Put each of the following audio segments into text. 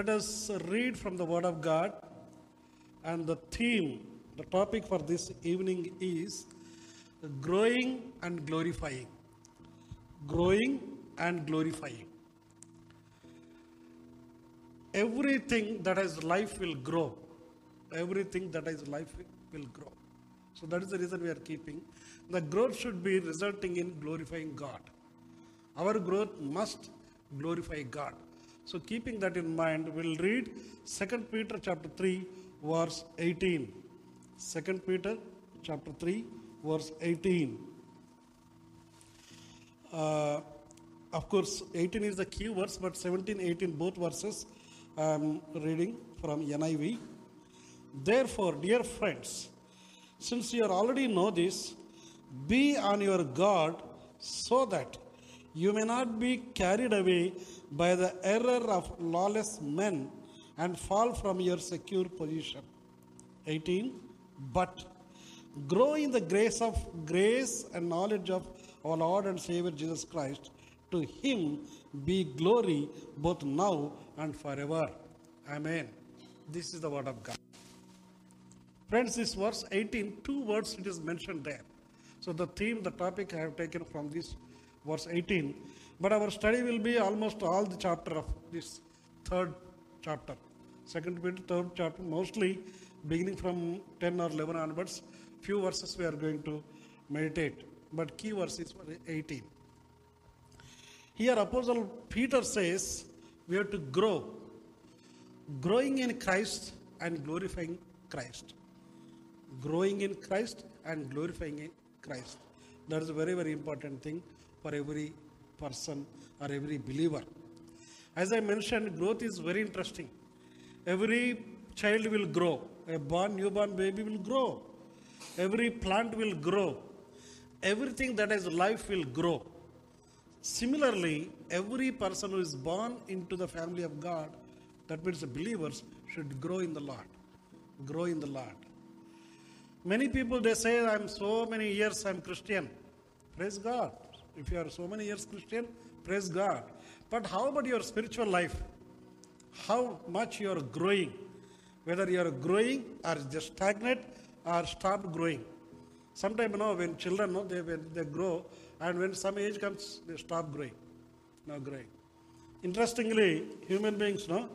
Let us read from the Word of God, and the theme, the topic for this evening is growing and glorifying. Growing and glorifying. Everything that is life will grow. Everything that is life will grow. So that is the reason we are keeping. The growth should be resulting in glorifying God. Our growth must glorify God. So keeping that in mind, we'll read 2 Peter chapter 3 verse 18. 2 Peter chapter 3 verse 18. Uh, of course, 18 is the key verse, but 17, 18, both verses I'm reading from NIV. Therefore, dear friends, since you already know this, be on your guard so that you may not be carried away by the error of lawless men and fall from your secure position. 18. But grow in the grace of grace and knowledge of our Lord and Savior Jesus Christ. To him be glory both now and forever. Amen. This is the word of God. Friends, this verse 18, two words it is mentioned there. So the theme, the topic I have taken from this verse 18 but our study will be almost all the chapter of this third chapter. Second Peter, third chapter, mostly beginning from 10 or 11 onwards. Few verses we are going to meditate, but key verses for 18. Here, Apostle Peter says we have to grow, growing in Christ and glorifying Christ. Growing in Christ and glorifying Christ. That is a very, very important thing for every person or every believer. As I mentioned, growth is very interesting. Every child will grow, a born, newborn baby will grow, every plant will grow, everything that has life will grow. Similarly, every person who is born into the family of God, that means the believers, should grow in the Lord. Grow in the Lord. Many people they say, I'm so many years I'm Christian. Praise God. If you are so many years Christian, praise God. But how about your spiritual life? How much you are growing? Whether you are growing or just stagnant or stop growing. Sometimes, you know, when children, know, they, when they grow, and when some age comes, they stop growing. No growing. Interestingly, human beings, know,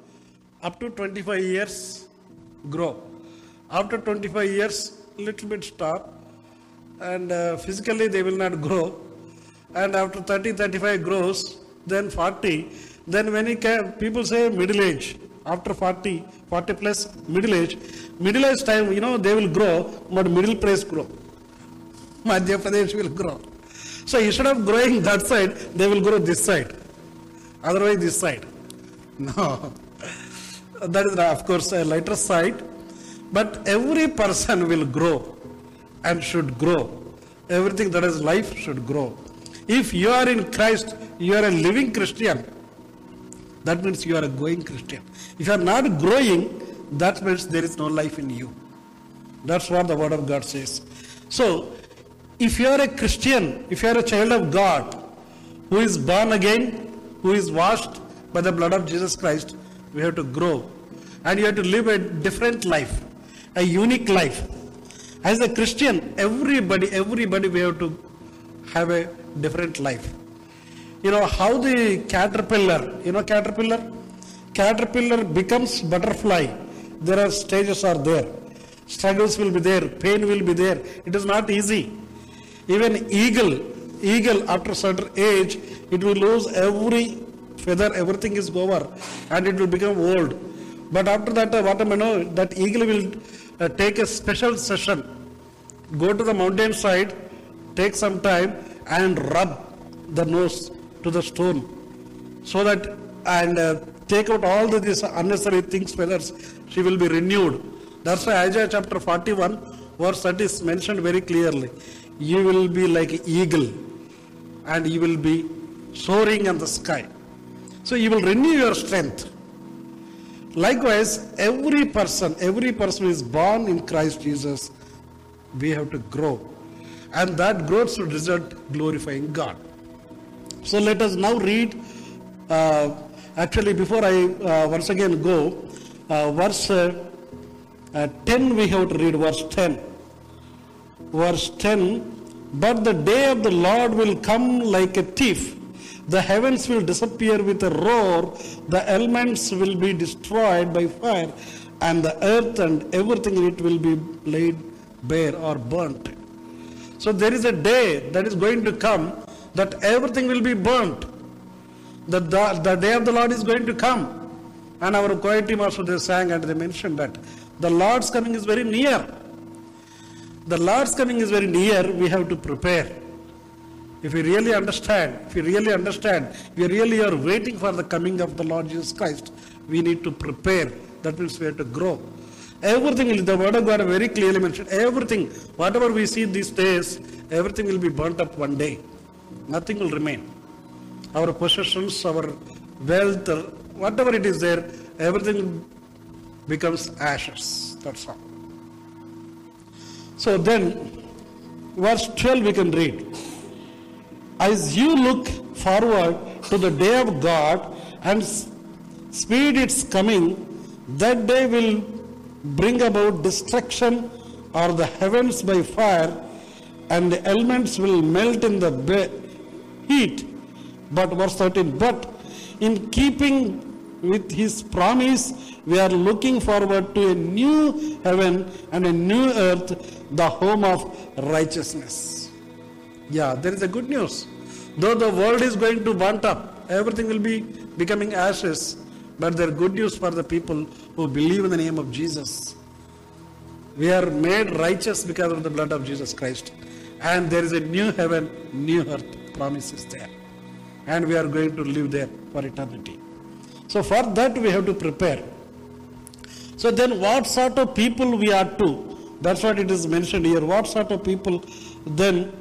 up to 25 years, grow. After 25 years, little bit stop, and uh, physically they will not grow and after 30 35 grows, then 40. Then when he came, people say middle age. After 40, 40 plus middle age, middle age time, you know, they will grow, but middle place grow. Madhya Pradesh will grow. So instead of growing that side, they will grow this side. Otherwise, this side. No. that is, of course, a lighter side. But every person will grow and should grow. Everything that is life should grow. If you are in Christ, you are a living Christian. That means you are a going Christian. If you are not growing, that means there is no life in you. That's what the Word of God says. So, if you are a Christian, if you are a child of God, who is born again, who is washed by the blood of Jesus Christ, we have to grow. And you have to live a different life, a unique life. As a Christian, everybody, everybody, we have to have a different life. You know how the caterpillar, you know caterpillar? Caterpillar becomes butterfly. There are stages are there. Struggles will be there, pain will be there. It is not easy. Even eagle, eagle after certain age, it will lose every feather, everything is over and it will become old. But after that, uh, what I know? That eagle will uh, take a special session, go to the mountain side, take some time and rub the nose to the stone so that and uh, take out all the, these unnecessary things whether she will be renewed that's why isaiah chapter 41 verse that is is mentioned very clearly you will be like eagle and you will be soaring in the sky so you will renew your strength likewise every person every person is born in christ jesus we have to grow and that growth should result glorifying God. So let us now read. Uh, actually, before I uh, once again go, uh, verse uh, 10, we have to read verse 10. Verse 10 But the day of the Lord will come like a thief. The heavens will disappear with a roar, the elements will be destroyed by fire, and the earth and everything in it will be laid bare or burnt. So there is a day that is going to come that everything will be burnt. That the, the day of the Lord is going to come. And our Koyati Master they sang and they mentioned that the Lord's coming is very near. The Lord's coming is very near, we have to prepare. If we really understand, if we really understand, we really are waiting for the coming of the Lord Jesus Christ, we need to prepare. That means we have to grow. Everything in the word of God very clearly mentioned. Everything, whatever we see these days, everything will be burnt up one day. Nothing will remain. Our possessions, our wealth, whatever it is there, everything becomes ashes. That's all. So then, verse 12 we can read. As you look forward to the day of God and speed its coming, that day will bring about destruction or the heavens by fire, and the elements will melt in the heat. But verse 13, but in keeping with his promise, we are looking forward to a new heaven and a new earth, the home of righteousness. Yeah, there is a good news. Though the world is going to burn up, everything will be becoming ashes but there are good news for the people who believe in the name of Jesus. We are made righteous because of the blood of Jesus Christ. And there is a new heaven, new earth promises there. And we are going to live there for eternity. So, for that, we have to prepare. So, then what sort of people we are to? That's what it is mentioned here. What sort of people then,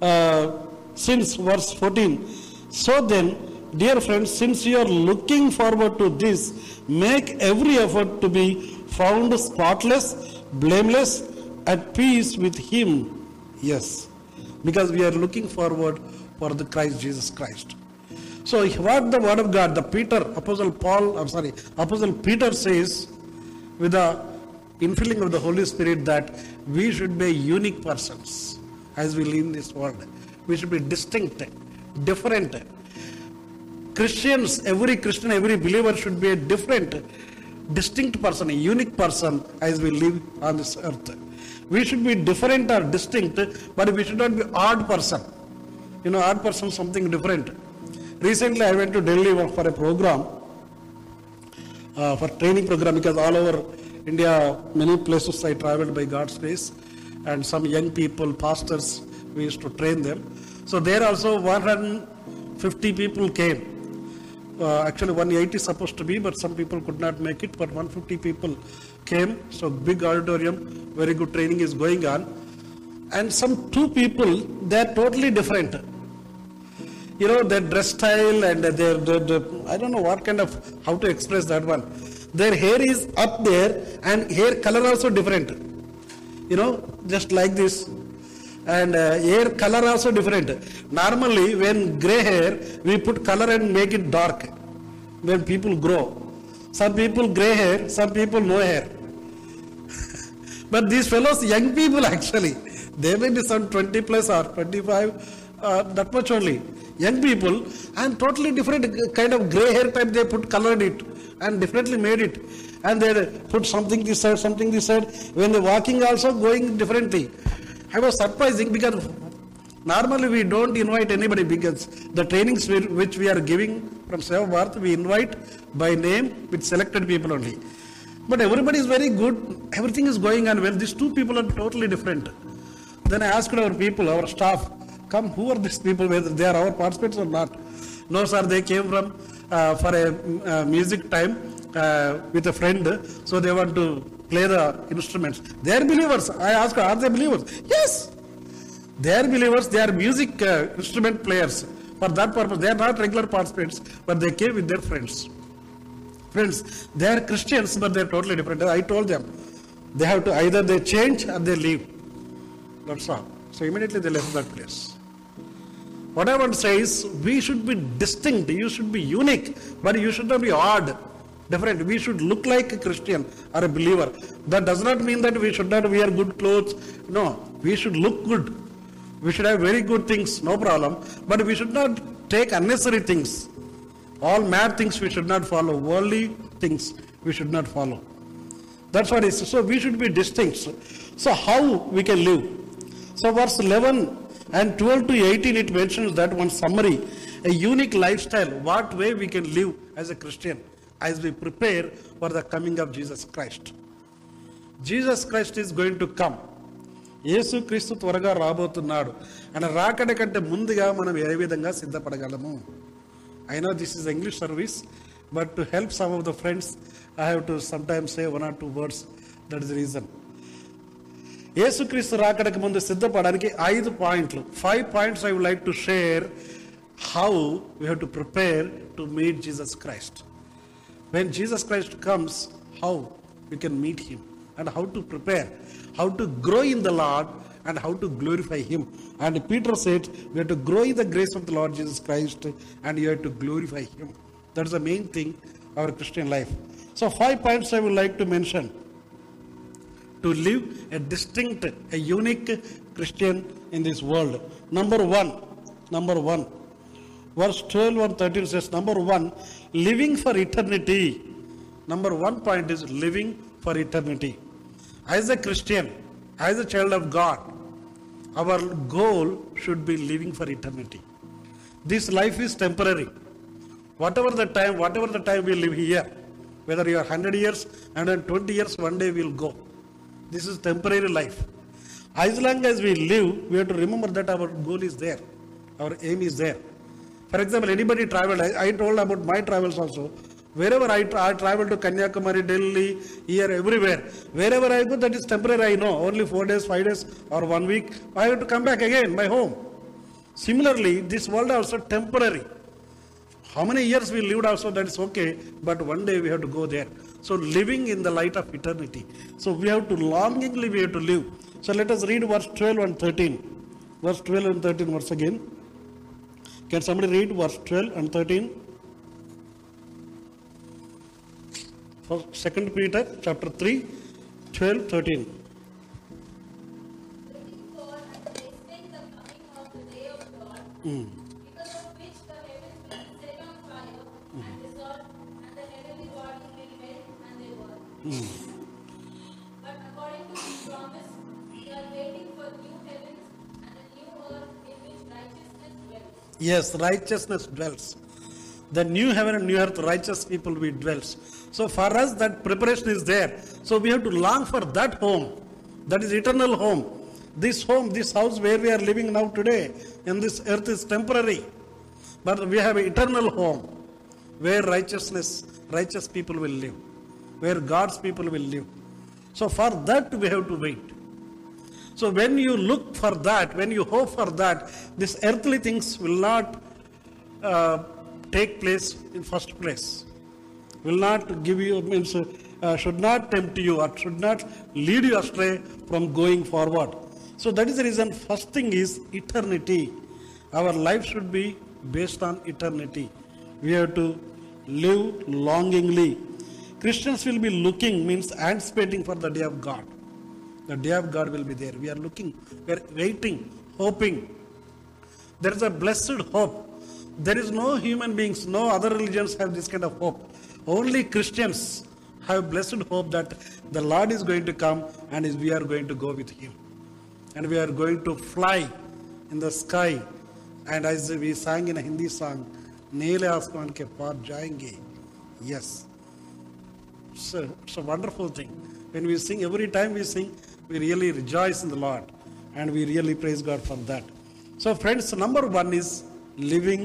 uh, since verse 14. So then, Dear friends, since you are looking forward to this, make every effort to be found spotless, blameless, at peace with Him. Yes, because we are looking forward for the Christ Jesus Christ. So what the word of God, the Peter, Apostle Paul, I'm sorry, Apostle Peter says with the infilling of the Holy Spirit that we should be unique persons as we live in this world. We should be distinct, different, Christians, every Christian, every believer should be a different, distinct person, a unique person as we live on this earth. We should be different or distinct, but we should not be odd person. You know, odd person something different. Recently, I went to Delhi for a program, uh, for training program, because all over India, many places I traveled by God's grace, and some young people, pastors, we used to train them. So there also 150 people came uh, actually 180 is supposed to be, but some people could not make it. But 150 people came, so big auditorium, very good training is going on. And some two people, they're totally different. You know, their dress style and their, their, their, I don't know what kind of, how to express that one. Their hair is up there and hair color also different. You know, just like this, and uh, hair color also different normally when gray hair we put color and make it dark when people grow some people gray hair some people no hair but these fellows young people actually they may be some 20 plus or 25 uh, that much only young people and totally different kind of gray hair type they put colored it and definitely made it and they put something this side something this side when they walking also going differently I was surprising because normally we don't invite anybody because the trainings which we are giving from Seva we invite by name with selected people only. But everybody is very good, everything is going on well. These two people are totally different. Then I asked our people, our staff, come, who are these people, whether they are our participants or not? No, sir, they came from uh, for a uh, music time uh, with a friend, so they want to play the uh, instruments. They are believers. I ask, are they believers? Yes. They are believers. They are music uh, instrument players. For that purpose, they are not regular participants, but they came with their friends. Friends, they are Christians, but they are totally different. I told them, they have to either they change or they leave. That's all. So immediately they left that place. What I want to say is, we should be distinct. You should be unique, but you should not be odd different. We should look like a Christian or a believer. That does not mean that we should not wear good clothes. No, we should look good. We should have very good things, no problem. But we should not take unnecessary things. All mad things we should not follow. Worldly things we should not follow. That's what it is. So we should be distinct. So how we can live? So verse 11 and 12 to 18 it mentions that one summary, a unique lifestyle, what way we can live as a Christian. as we prepare for the coming of Jesus Christ. Jesus Christ is going to come Yesu Kristu త్వరగా రాబోతున్నాడు ఆయన రాకడ కంటే ముందుగా మనం ఏ విధంగా సిద్ధపడగలము I know this is English service but to help some of the friends I have to sometimes say one or two words that is reason యేసుక్రీస్తు రాకడకు ముందు సిద్ధపడడానికి ఐదు పాయింట్లు five points I would like to share how we have to prepare to meet Jesus Christ When Jesus Christ comes, how we can meet him and how to prepare, how to grow in the Lord and how to glorify him. And Peter said, We have to grow in the grace of the Lord Jesus Christ and you have to glorify him. That's the main thing our Christian life. So, five points I would like to mention to live a distinct, a unique Christian in this world. Number one, number one, verse 12 and 13 says, Number one, living for eternity. Number one point is living for eternity. As a Christian, as a child of God, our goal should be living for eternity. This life is temporary. Whatever the time, whatever the time we live here, whether you are 100 years, and then twenty years, one day we'll go. This is temporary life. As long as we live, we have to remember that our goal is there, our aim is there. For example anybody travel I told about my travels also wherever I, tra- I travel to Kanyakumari, Delhi, here, everywhere, wherever I go, that is temporary, I know, only four days, five days, or one week, I have to come back again, my home. Similarly, this world also temporary. How many years we lived also, that is okay, but one day we have to go there. So, living in the light of eternity. So, we have to longingly, we have to live. So, let us read verse 12 and 13. Verse 12 and 13 once again. Can somebody read verse 12 and 13? Second Peter chapter 3, 12, 13. Mm. Because of which the heavens will set on fire mm. and dissolve, and the heavenly will melt and they Mm. Yes, righteousness dwells. The new heaven and new earth, righteous people we dwells. So for us, that preparation is there. So we have to long for that home. That is eternal home. This home, this house where we are living now today, in this earth is temporary. But we have eternal home where righteousness, righteous people will live, where God's people will live. So for that we have to wait. So when you look for that, when you hope for that, these earthly things will not uh, take place in first place. Will not give you means uh, should not tempt you or should not lead you astray from going forward. So that is the reason. First thing is eternity. Our life should be based on eternity. We have to live longingly. Christians will be looking means anticipating for the day of God. The day of God will be there. We are looking, we are waiting, hoping. There is a blessed hope. There is no human beings, no other religions have this kind of hope. Only Christians have blessed hope that the Lord is going to come and we are going to go with Him. And we are going to fly in the sky. And as we sang in a Hindi song, Neele Asman ke paar jayenge. Yes. So, it's a wonderful thing. When we sing, every time we sing, we really rejoice in the Lord and we really praise God for that. So, friends, number one is living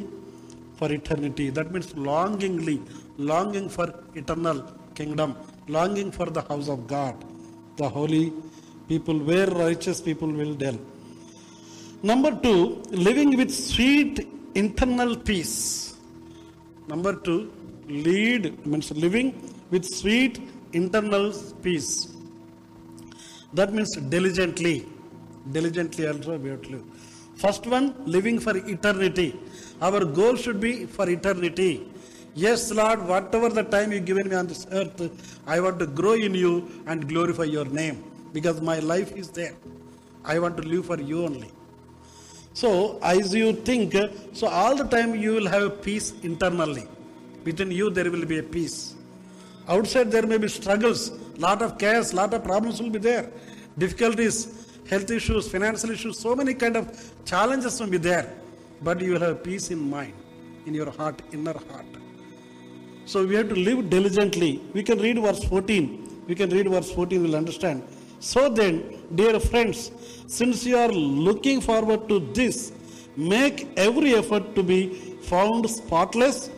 for eternity. That means longingly, longing for eternal kingdom, longing for the house of God, the holy people where righteous people will dwell. Number two, living with sweet internal peace. Number two, lead means living with sweet internal peace. That means diligently. Diligently also we have to live. First one, living for eternity. Our goal should be for eternity. Yes, Lord, whatever the time you've given me on this earth, I want to grow in you and glorify your name because my life is there. I want to live for you only. So, as you think, so all the time you will have peace internally. Within you, there will be a peace. Outside, there may be struggles, lot of chaos, lot of problems will be there. Difficulties, health issues, financial issues, so many kind of challenges will be there. But you will have peace in mind, in your heart, inner heart. So we have to live diligently. We can read verse 14. We can read verse 14, we'll understand. So then, dear friends, since you are looking forward to this, make every effort to be found spotless,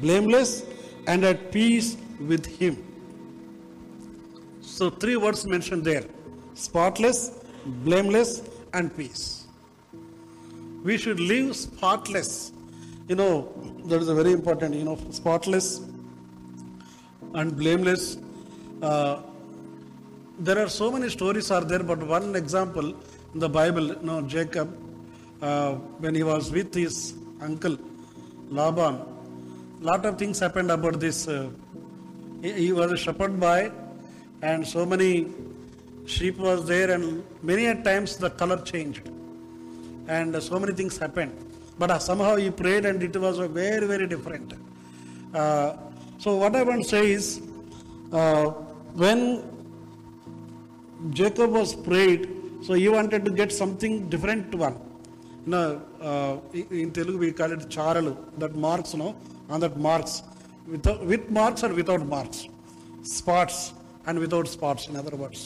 blameless, and at peace with Him. So, three words mentioned there spotless, blameless, and peace. We should live spotless. You know, that is a very important, you know, spotless and blameless. Uh, there are so many stories are there, but one example in the Bible, you know, Jacob, uh, when he was with his uncle Laban, lot of things happened about this. Uh, he, he was a shepherd by and so many sheep was there and many a times the color changed and so many things happened but somehow he prayed and it was very very different uh, so what i want to say is uh, when jacob was prayed so he wanted to get something different one you know uh, in telugu we call it charalu that marks you know and that marks with, with marks or without marks spots and without spots, in other words.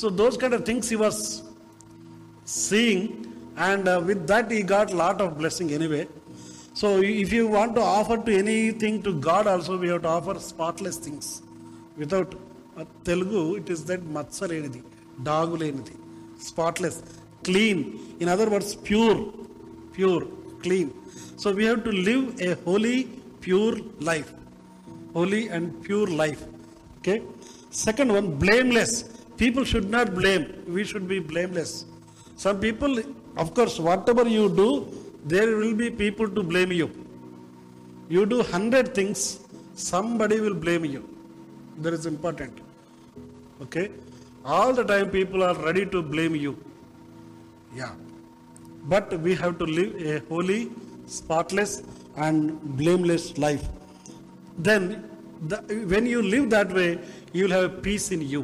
So, those kind of things he was seeing, and uh, with that, he got lot of blessing anyway. So, if you want to offer to anything to God, also we have to offer spotless things. Without uh, Telugu, it is that matsalenidi, dagulenidi, spotless, clean. In other words, pure, pure, clean. So, we have to live a holy, pure life. Holy and pure life. Okay? Second one, blameless. People should not blame. We should be blameless. Some people, of course, whatever you do, there will be people to blame you. You do 100 things, somebody will blame you. That is important. Okay? All the time, people are ready to blame you. Yeah. But we have to live a holy, spotless, and blameless life. Then, the, when you live that way, you will have peace in you.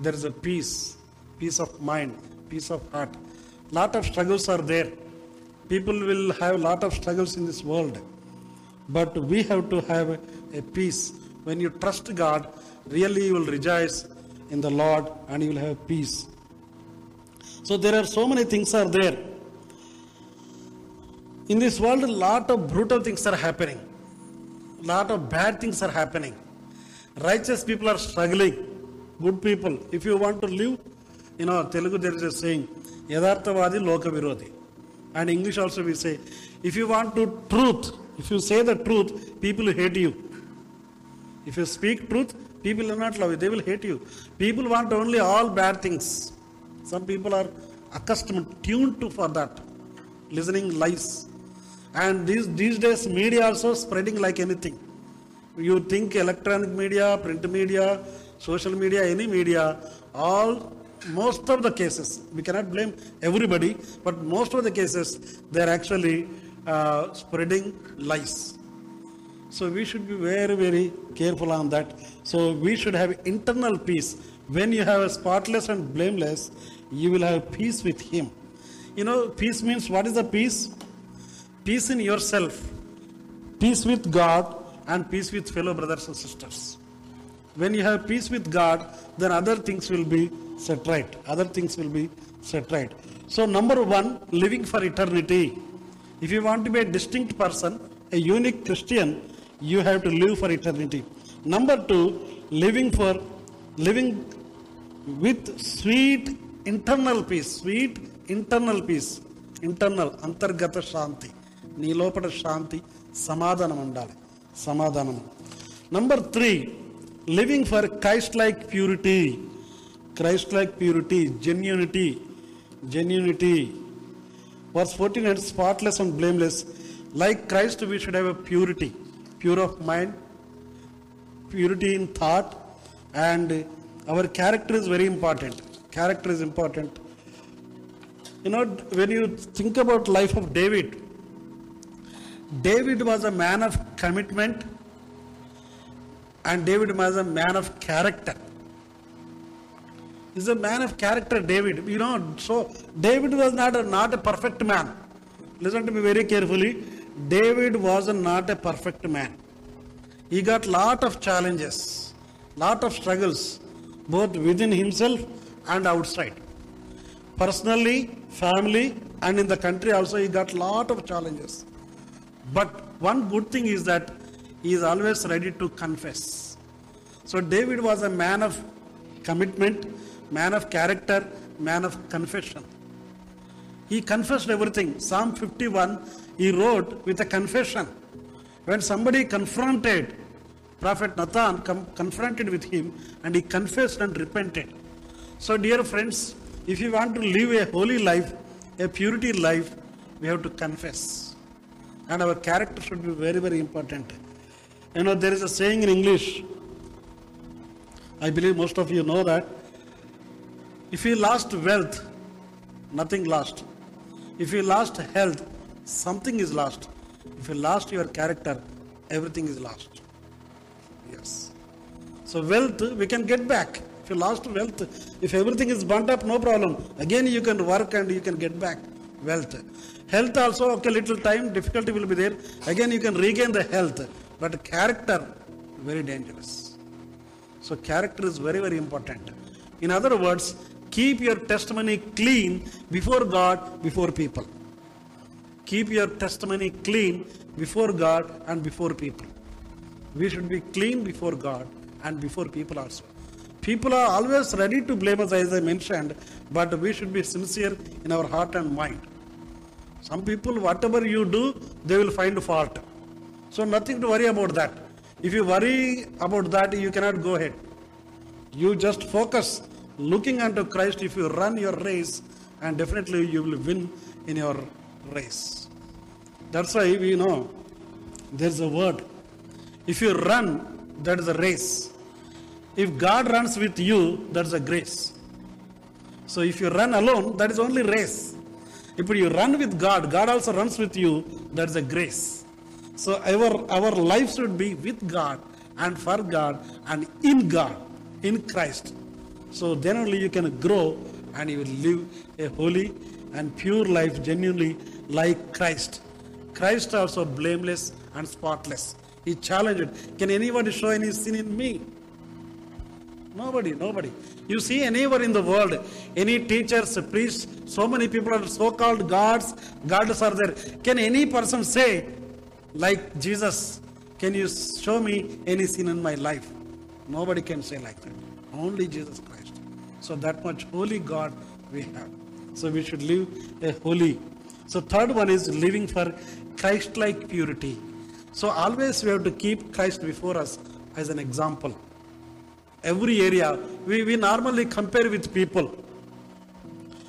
There is a peace, peace of mind, peace of heart. Lot of struggles are there. People will have lot of struggles in this world. But we have to have a peace. When you trust God, really you will rejoice in the Lord and you will have peace. So there are so many things are there. In this world, lot of brutal things are happening. Lot of bad things are happening. Righteous people are struggling good people if you want to live you know Telugu there is a saying Yatharthavadi లోక విరోధి and English also we say if you want to truth if you say the truth people hate you if you speak truth people are not love they will hate you people want only all bad things some people are accustomed to for that listening life and these these days media also spreading like anything you think electronic media, print media, social media, any media, all most of the cases, we cannot blame everybody, but most of the cases, they are actually uh, spreading lies. So we should be very, very careful on that. So we should have internal peace. When you have a spotless and blameless, you will have peace with Him. You know, peace means what is the peace? Peace in yourself, peace with God, and peace with fellow brothers and sisters. When you have peace with God, then other things will be set right. Other things will be set right. So, number one, living for eternity. If you want to be a distinct person, a unique Christian, you have to live for eternity. Number two, living for living with sweet internal peace sweet internal peace internal అంతర్గత శాంతి నీ లోపల శాంతి సమాధానం ఉండాలి సమాధానం number three living for Christ like purity Christ like purity genuinity genuinity Verse 14 and spotless and blameless. Like Christ, we should have a purity, pure of mind, purity in thought, and our character is very important. Character is important. You know, when you think about life of David, David was a man of commitment and David was a man of character. He's a man of character, David. You know, so David was not a, not a perfect man. Listen to me very carefully. David was a, not a perfect man. He got lot of challenges, lot of struggles, both within himself and outside. Personally, family, and in the country also, he got lot of challenges. But one good thing is that he is always ready to confess. So David was a man of commitment, man of character, man of confession. He confessed everything. Psalm 51 he wrote with a confession. When somebody confronted, Prophet Nathan confronted with him and he confessed and repented. So, dear friends, if you want to live a holy life, a purity life, we have to confess and our character should be very, very important. You know, there is a saying in English, I believe most of you know that. If you lost wealth, nothing lost. If you lost health, something is lost. If you lost your character, everything is lost. Yes. So, wealth we can get back. If you lost wealth, if everything is burnt up, no problem. Again, you can work and you can get back wealth. Health also, okay, little time, difficulty will be there. Again, you can regain the health. But character, very dangerous. So, character is very, very important. In other words, keep your testimony clean before God, before people. Keep your testimony clean before God and before people. We should be clean before God and before people also. People are always ready to blame us, as I mentioned, but we should be sincere in our heart and mind. Some people, whatever you do, they will find fault. So nothing to worry about that. If you worry about that, you cannot go ahead. You just focus looking unto Christ. If you run your race, and definitely you will win in your race. That's why we know there's a word. If you run, that is a race. If God runs with you, that's a grace. So if you run alone, that is only race. If you run with God, God also runs with you. That is a grace. So our life should be with God and for God and in God, in Christ. So then only you can grow and you will live a holy and pure life, genuinely like Christ. Christ also blameless and spotless. He challenged it. Can anybody show any sin in me? Nobody, nobody. You see anywhere in the world, any teachers, priests, so many people are so-called gods, gods are there. Can any person say, like Jesus, can you show me any sin in my life? Nobody can say like that. Only Jesus Christ. So that much holy God we have. So we should live a holy. So third one is living for Christ-like purity. So always we have to keep Christ before us as an example every area. We, we normally compare with people.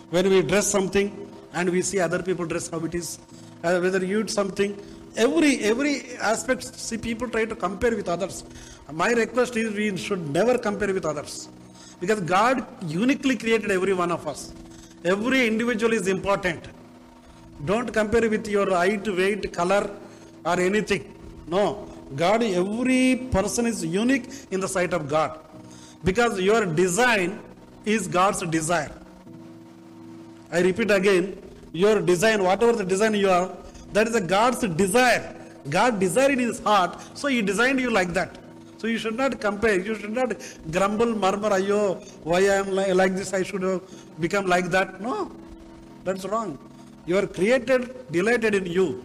When we dress something and we see other people dress how it is, uh, whether you eat something, every every aspect, see people try to compare with others. My request is we should never compare with others. Because God uniquely created every one of us. Every individual is important. Don't compare with your height, weight, color, or anything. No. God, every person is unique in the sight of God because your design is God's desire. I repeat again, your design, whatever the design you are, that is a God's desire. God desired in his heart, so he designed you like that. So you should not compare, you should not grumble, murmur, ayo, why I am like this, I should become like that. No, that's wrong. You are created, delighted in you.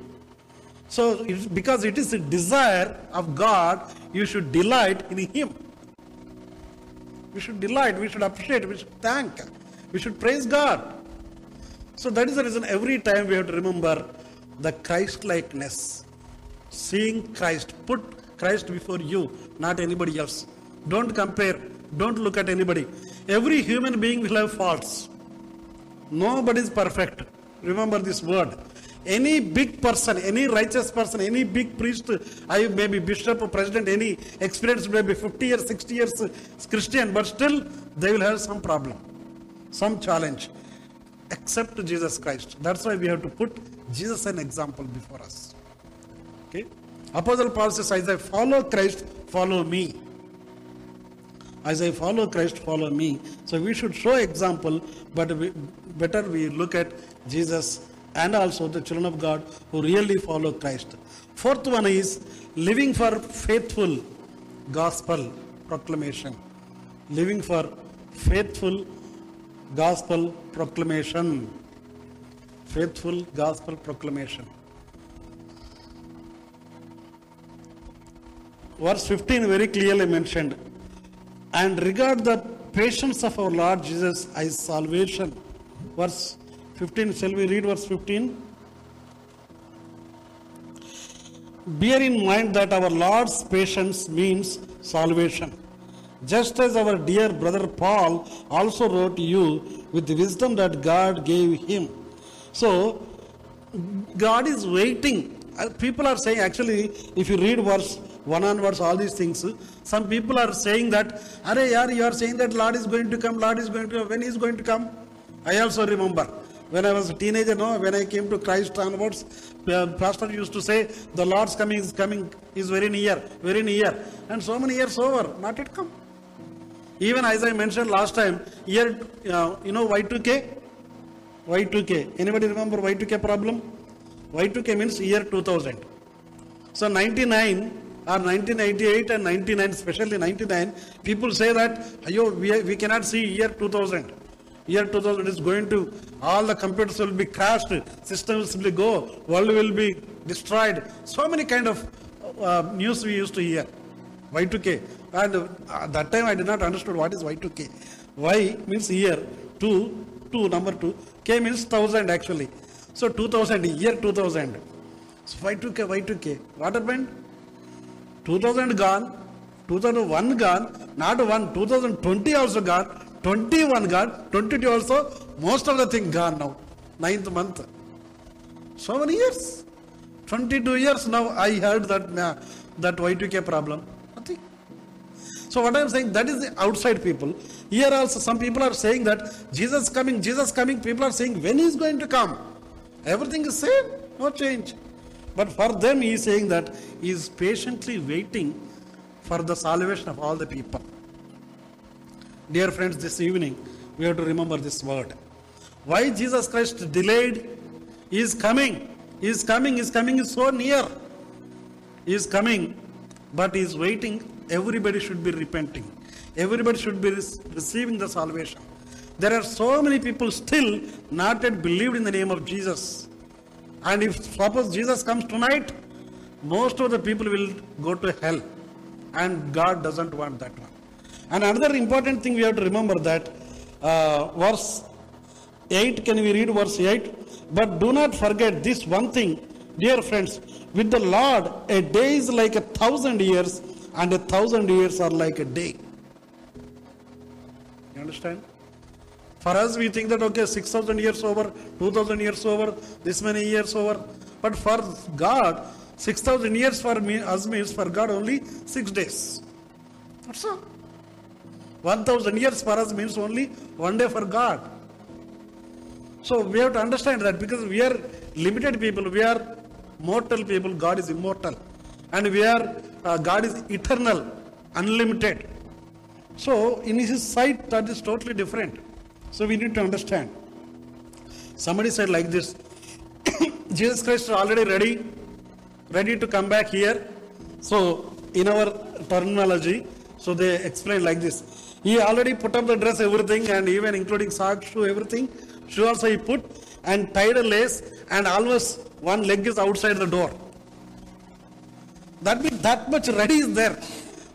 So because it is the desire of God, you should delight in him. We should delight, we should appreciate, we should thank, we should praise God. So that is the reason every time we have to remember the Christ likeness. Seeing Christ, put Christ before you, not anybody else. Don't compare, don't look at anybody. Every human being will have faults. Nobody is perfect. Remember this word any big person, any righteous person, any big priest, I may be bishop, or president, any experienced, maybe 50 years, 60 years Christian, but still they will have some problem, some challenge. Accept Jesus Christ. That's why we have to put Jesus an example before us. Okay? Apostle Paul says, As I follow Christ, follow me. As I follow Christ, follow me. So we should show example, but we, better we look at Jesus and also the children of God who really follow Christ. Fourth one is living for faithful gospel proclamation. Living for faithful gospel proclamation. Faithful gospel proclamation. Verse 15 very clearly mentioned, and regard the patience of our Lord Jesus as salvation. Verse 15 shall we read verse 15 bear in mind that our lord's patience means salvation just as our dear brother paul also wrote you with the wisdom that god gave him so god is waiting people are saying actually if you read verse one onwards all these things some people are saying that are yaar you are saying that lord is going to come lord is going to come when he is going to come i also remember When I was a teenager, no, when I came to Christ onwards, uh, pastor used to say, the Lord's coming is coming, is very near, very near. And so many years over, not it come. Even as I mentioned last time, year, you know Y2K? Y2K. Anybody remember Y2K problem? Y2K means year 2000. So 99 or 1988 and 99, especially 99, people say that, Ayo, we, we cannot see year 2000. year 2000 it is going to, all the computers will be crashed, systems will go, world will be destroyed. So many kind of uh, news we used to hear. to k And uh, that time I did not understood what is why to k why means year, 2, 2, number 2. K means 1000 actually. So 2000, year 2000. So Y2K, Y2K. What happened? 2000 gone, 2001 gone, not one, 2020 also gone, 21 gone, 22 also, most of the thing gone now. Ninth month. So many years. 22 years now I heard that, that Y2K problem. Nothing. So what I am saying, that is the outside people. Here also some people are saying that Jesus coming, Jesus coming. People are saying when he is going to come. Everything is same, no change. But for them he is saying that he is patiently waiting for the salvation of all the people. Dear friends, this evening we have to remember this word. Why Jesus Christ delayed? He is coming. He is coming. He is coming is so near. He is coming, but he is waiting. Everybody should be repenting. Everybody should be receiving the salvation. There are so many people still not yet believed in the name of Jesus. And if suppose Jesus comes tonight, most of the people will go to hell. And God doesn't want that one. And another important thing we have to remember that uh, verse 8, can we read verse 8? But do not forget this one thing, dear friends, with the Lord, a day is like a thousand years, and a thousand years are like a day. You understand? For us, we think that okay, 6,000 years over, 2,000 years over, this many years over. But for God, 6,000 years for me, us means for God only 6 days. That's all. 1,000 years for us means only one day for God. So we have to understand that, because we are limited people, we are mortal people, God is immortal, and we are uh, God is eternal, unlimited. So in His sight that is totally different. So we need to understand. Somebody said like this, Jesus Christ is already ready to come back here. So in our terminology, so they explain like this, he already put up the dress, everything, and even including socks, shoe, everything. Shoe also he put and tied a lace, and always one leg is outside the door. That means that much ready is there.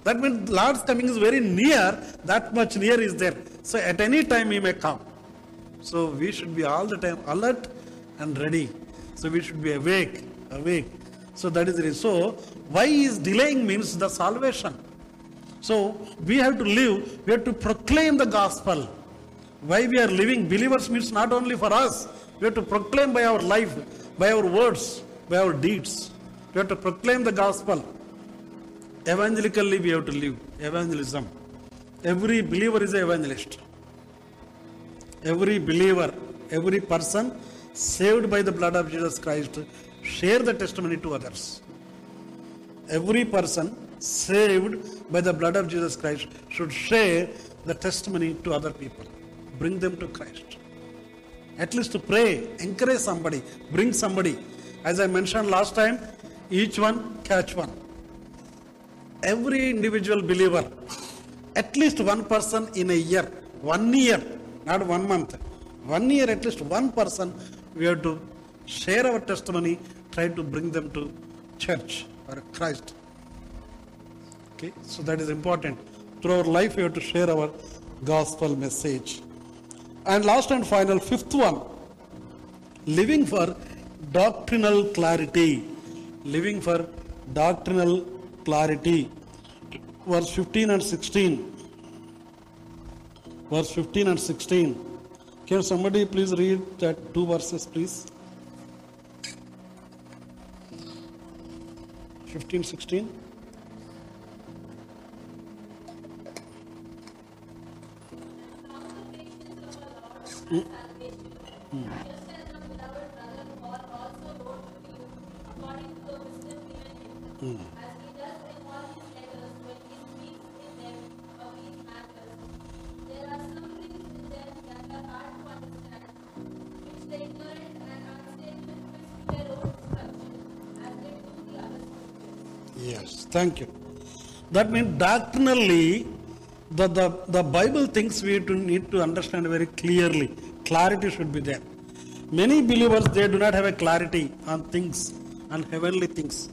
That means Lord's coming is very near, that much near is there. So at any time he may come. So we should be all the time alert and ready. So we should be awake, awake. So that is the reason. So why is delaying means the salvation. So we have to live, we have to proclaim the gospel. Why we are living, believers means not only for us, we have to proclaim by our life, by our words, by our deeds. We have to proclaim the gospel. Evangelically, we have to live. Evangelism. Every believer is an evangelist. Every believer, every person saved by the blood of Jesus Christ, share the testimony to others. Every person saved by the blood of Jesus Christ should share the testimony to other people. Bring them to Christ. At least to pray, encourage somebody, bring somebody. As I mentioned last time, each one catch one. Every individual believer, at least one person in a year, one year, not one month, one year at least one person, we have to share our testimony, try to bring them to church or Christ. Okay, so that is important. Through our life, we have to share our gospel message. And last and final, fifth one living for doctrinal clarity. Living for doctrinal clarity. Verse 15 and 16. Verse 15 and 16. Can somebody please read that two verses, please? 15, 16. Yes, thank you. That means doctrinally, the, the, the Bible thinks we need to understand very clearly Clarity should be there. Many believers, they do not have a clarity on things, on heavenly things,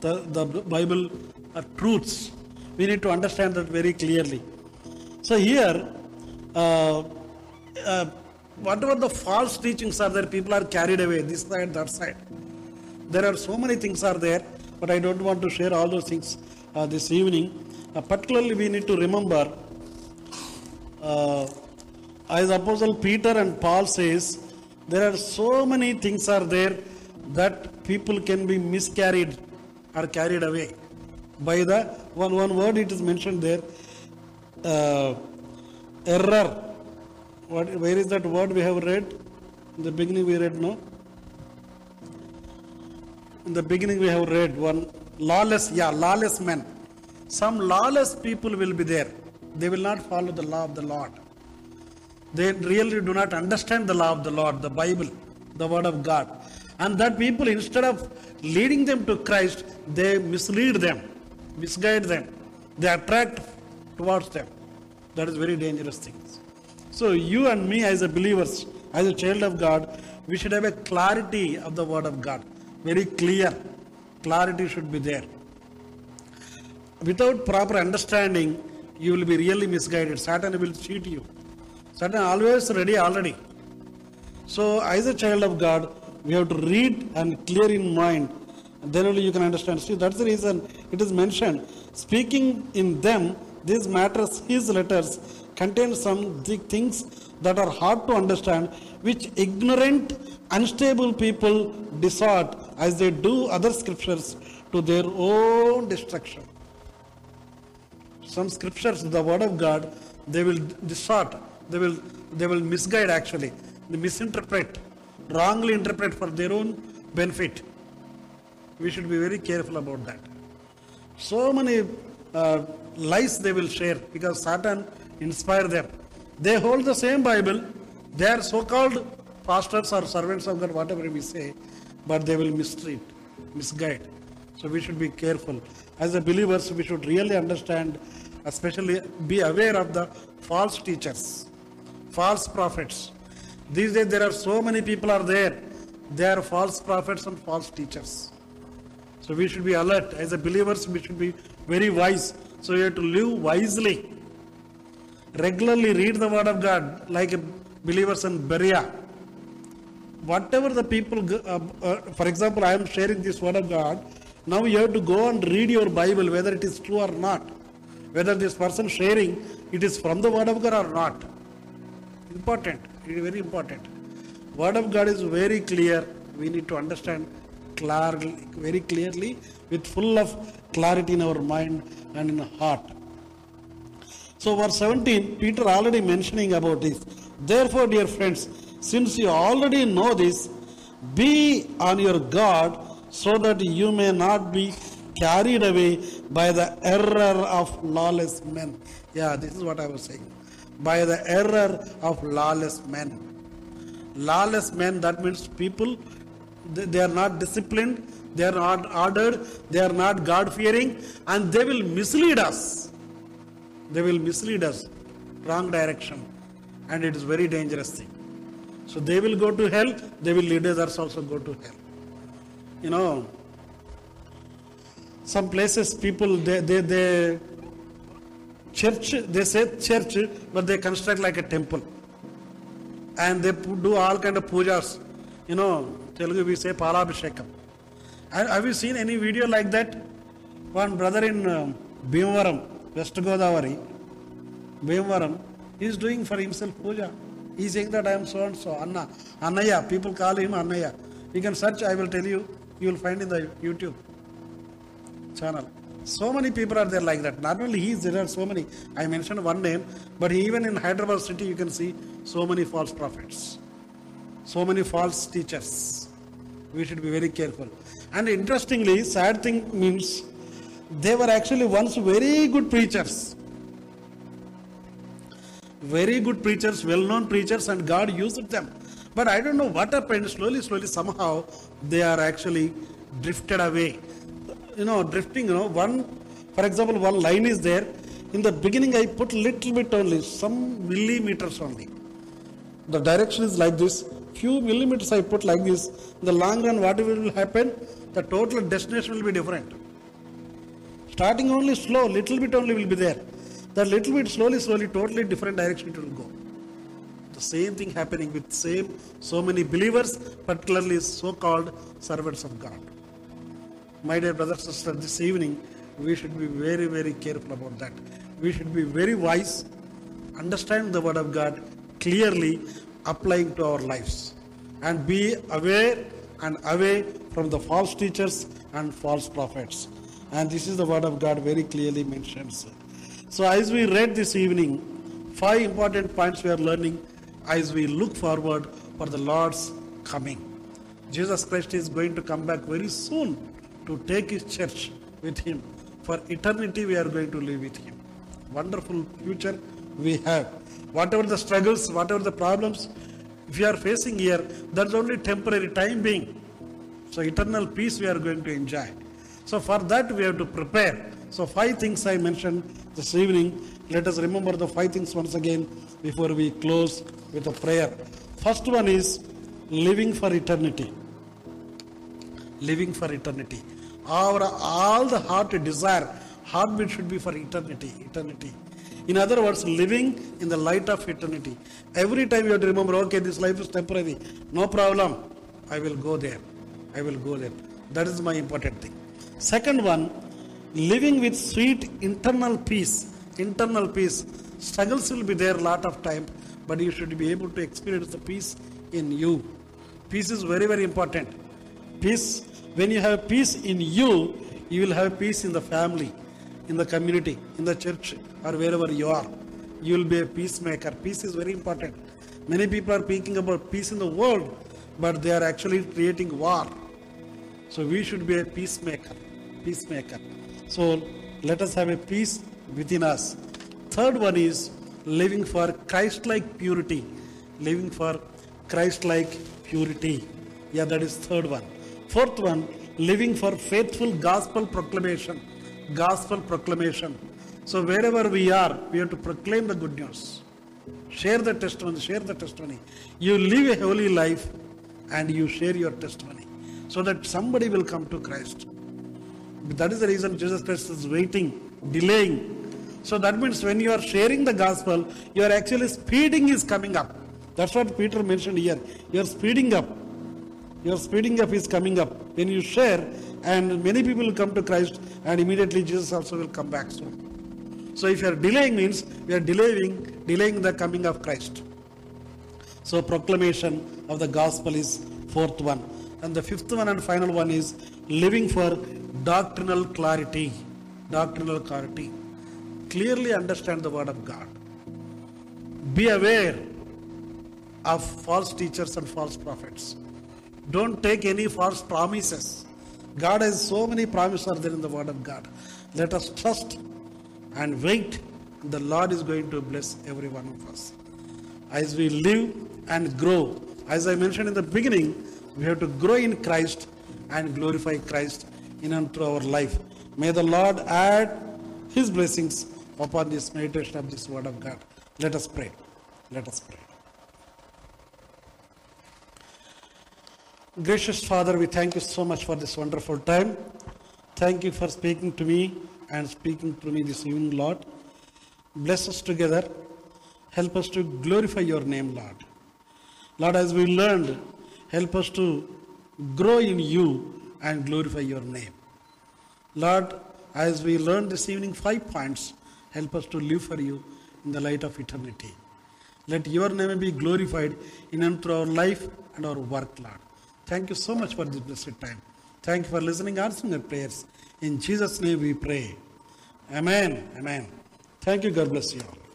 the, the Bible are uh, truths. We need to understand that very clearly. So here, uh, uh, whatever the false teachings are there, people are carried away, this side, that side. There are so many things are there, but I don't want to share all those things uh, this evening. Uh, particularly, we need to remember uh, as Apostle Peter and Paul says, there are so many things are there that people can be miscarried or carried away by the one one word it is mentioned there uh, error what where is that word we have read in the beginning we read no in the beginning we have read one lawless yeah lawless men some lawless people will be there they will not follow the law of the lord they really do not understand the law of the Lord, the Bible, the Word of God. And that people, instead of leading them to Christ, they mislead them, misguide them. They attract towards them. That is very dangerous things. So you and me as a believers, as a child of God, we should have a clarity of the Word of God. Very clear. Clarity should be there. Without proper understanding, you will be really misguided. Satan will cheat you. Satan always ready already. So, as a child of God, we have to read and clear in mind. Then only you can understand. See, that's the reason it is mentioned. Speaking in them, these matters, his letters, contain some things that are hard to understand, which ignorant, unstable people distort as they do other scriptures to their own destruction. Some scriptures, the word of God, they will distort they will they will misguide actually they misinterpret wrongly interpret for their own benefit we should be very careful about that so many uh, lies they will share because satan inspire them they hold the same bible they are so called pastors or servants of god whatever we say but they will mistreat misguide so we should be careful as a believers we should really understand especially be aware of the false teachers false prophets. These days there are so many people are there. They are false prophets and false teachers. So we should be alert. As a believers, we should be very wise. So you have to live wisely. Regularly read the word of God like believers in Berea. Whatever the people, uh, uh, for example, I am sharing this word of God. Now you have to go and read your Bible, whether it is true or not. Whether this person sharing, it is from the word of God or not important. It is very important. Word of God is very clear. We need to understand clearly, very clearly with full of clarity in our mind and in heart. So, verse 17, Peter already mentioning about this. Therefore, dear friends, since you already know this, be on your guard so that you may not be carried away by the error of lawless men. Yeah, this is what I was saying by the error of lawless men. Lawless men, that means people, they are not disciplined, they are not ordered, they are not God fearing, and they will mislead us. They will mislead us. Wrong direction. And it is very dangerous thing. So they will go to hell, they will lead others also go to hell. You know, some places people they, they, they church they say church but they construct like a temple and they put do all kind of pujas you know telugu we say palabhishekam have you seen any video like that one brother in bhimavaram west godavari bhimavaram he is doing for himself puja he is saying that i am so and so anna annaya people call him annaya you can search i will tell you you will find in the youtube channel So many people are there like that. Not only he, there are so many. I mentioned one name, but even in Hyderabad city, you can see so many false prophets, so many false teachers. We should be very careful. And interestingly, sad thing means they were actually once very good preachers. Very good preachers, well known preachers, and God used them. But I don't know what happened. Slowly, slowly, somehow, they are actually drifted away you know drifting you know one for example one line is there in the beginning i put little bit only some millimeters only the direction is like this few millimeters i put like this in the long run what will happen the total destination will be different starting only slow little bit only will be there The little bit slowly slowly totally different direction it will go the same thing happening with same so many believers particularly so called servants of god my dear brothers and sisters, this evening we should be very, very careful about that. We should be very wise, understand the Word of God clearly, applying to our lives, and be aware and away from the false teachers and false prophets. And this is the Word of God very clearly mentions. So, as we read this evening, five important points we are learning as we look forward for the Lord's coming. Jesus Christ is going to come back very soon to take his church with him. For eternity, we are going to live with him. Wonderful future we have. Whatever the struggles, whatever the problems we are facing here, that's only temporary time being. So, eternal peace we are going to enjoy. So, for that, we have to prepare. So, five things I mentioned this evening. Let us remember the five things once again before we close with a prayer. First one is living for eternity. Living for eternity. Our all the heart desire, heartbeat should be for eternity, eternity. In other words, living in the light of eternity. Every time you have to remember, okay, this life is temporary. No problem. I will go there. I will go there. That is my important thing. Second one, living with sweet internal peace. Internal peace. Struggles will be there a lot of time, but you should be able to experience the peace in you. Peace is very, very important. Peace when you have peace in you, you will have peace in the family, in the community, in the church, or wherever you are. You will be a peacemaker. Peace is very important. Many people are thinking about peace in the world, but they are actually creating war. So we should be a peacemaker. Peacemaker. So let us have a peace within us. Third one is living for Christ like purity. Living for Christ like purity. Yeah, that is third one. Fourth one, living for faithful gospel proclamation. Gospel proclamation. So wherever we are, we have to proclaim the good news. Share the testimony, share the testimony. You live a holy life and you share your testimony so that somebody will come to Christ. That is the reason Jesus Christ is waiting, delaying. So that means when you are sharing the gospel, you are actually speeding is coming up. That's what Peter mentioned here. You are speeding up your speeding up is coming up. When you share, and many people will come to Christ, and immediately Jesus also will come back soon. So if you are delaying means we are delaying, delaying the coming of Christ. So proclamation of the gospel is fourth one. And the fifth one and final one is living for doctrinal clarity. Doctrinal clarity. Clearly understand the word of God. Be aware of false teachers and false prophets. Don't take any false promises. God has so many promises are there in the Word of God. Let us trust and wait. The Lord is going to bless every one of us. As we live and grow, as I mentioned in the beginning, we have to grow in Christ and glorify Christ in and through our life. May the Lord add His blessings upon this meditation of this Word of God. Let us pray. Let us pray. Gracious Father, we thank you so much for this wonderful time. Thank you for speaking to me and speaking to me this evening, Lord. Bless us together. Help us to glorify your name, Lord. Lord, as we learned, help us to grow in you and glorify your name. Lord, as we learned this evening five points, help us to live for you in the light of eternity. Let your name be glorified in and through our life and our work, Lord. Thank you so much for this blessed time. Thank you for listening, answering our prayers. In Jesus' name we pray. Amen. Amen. Thank you. God bless you all.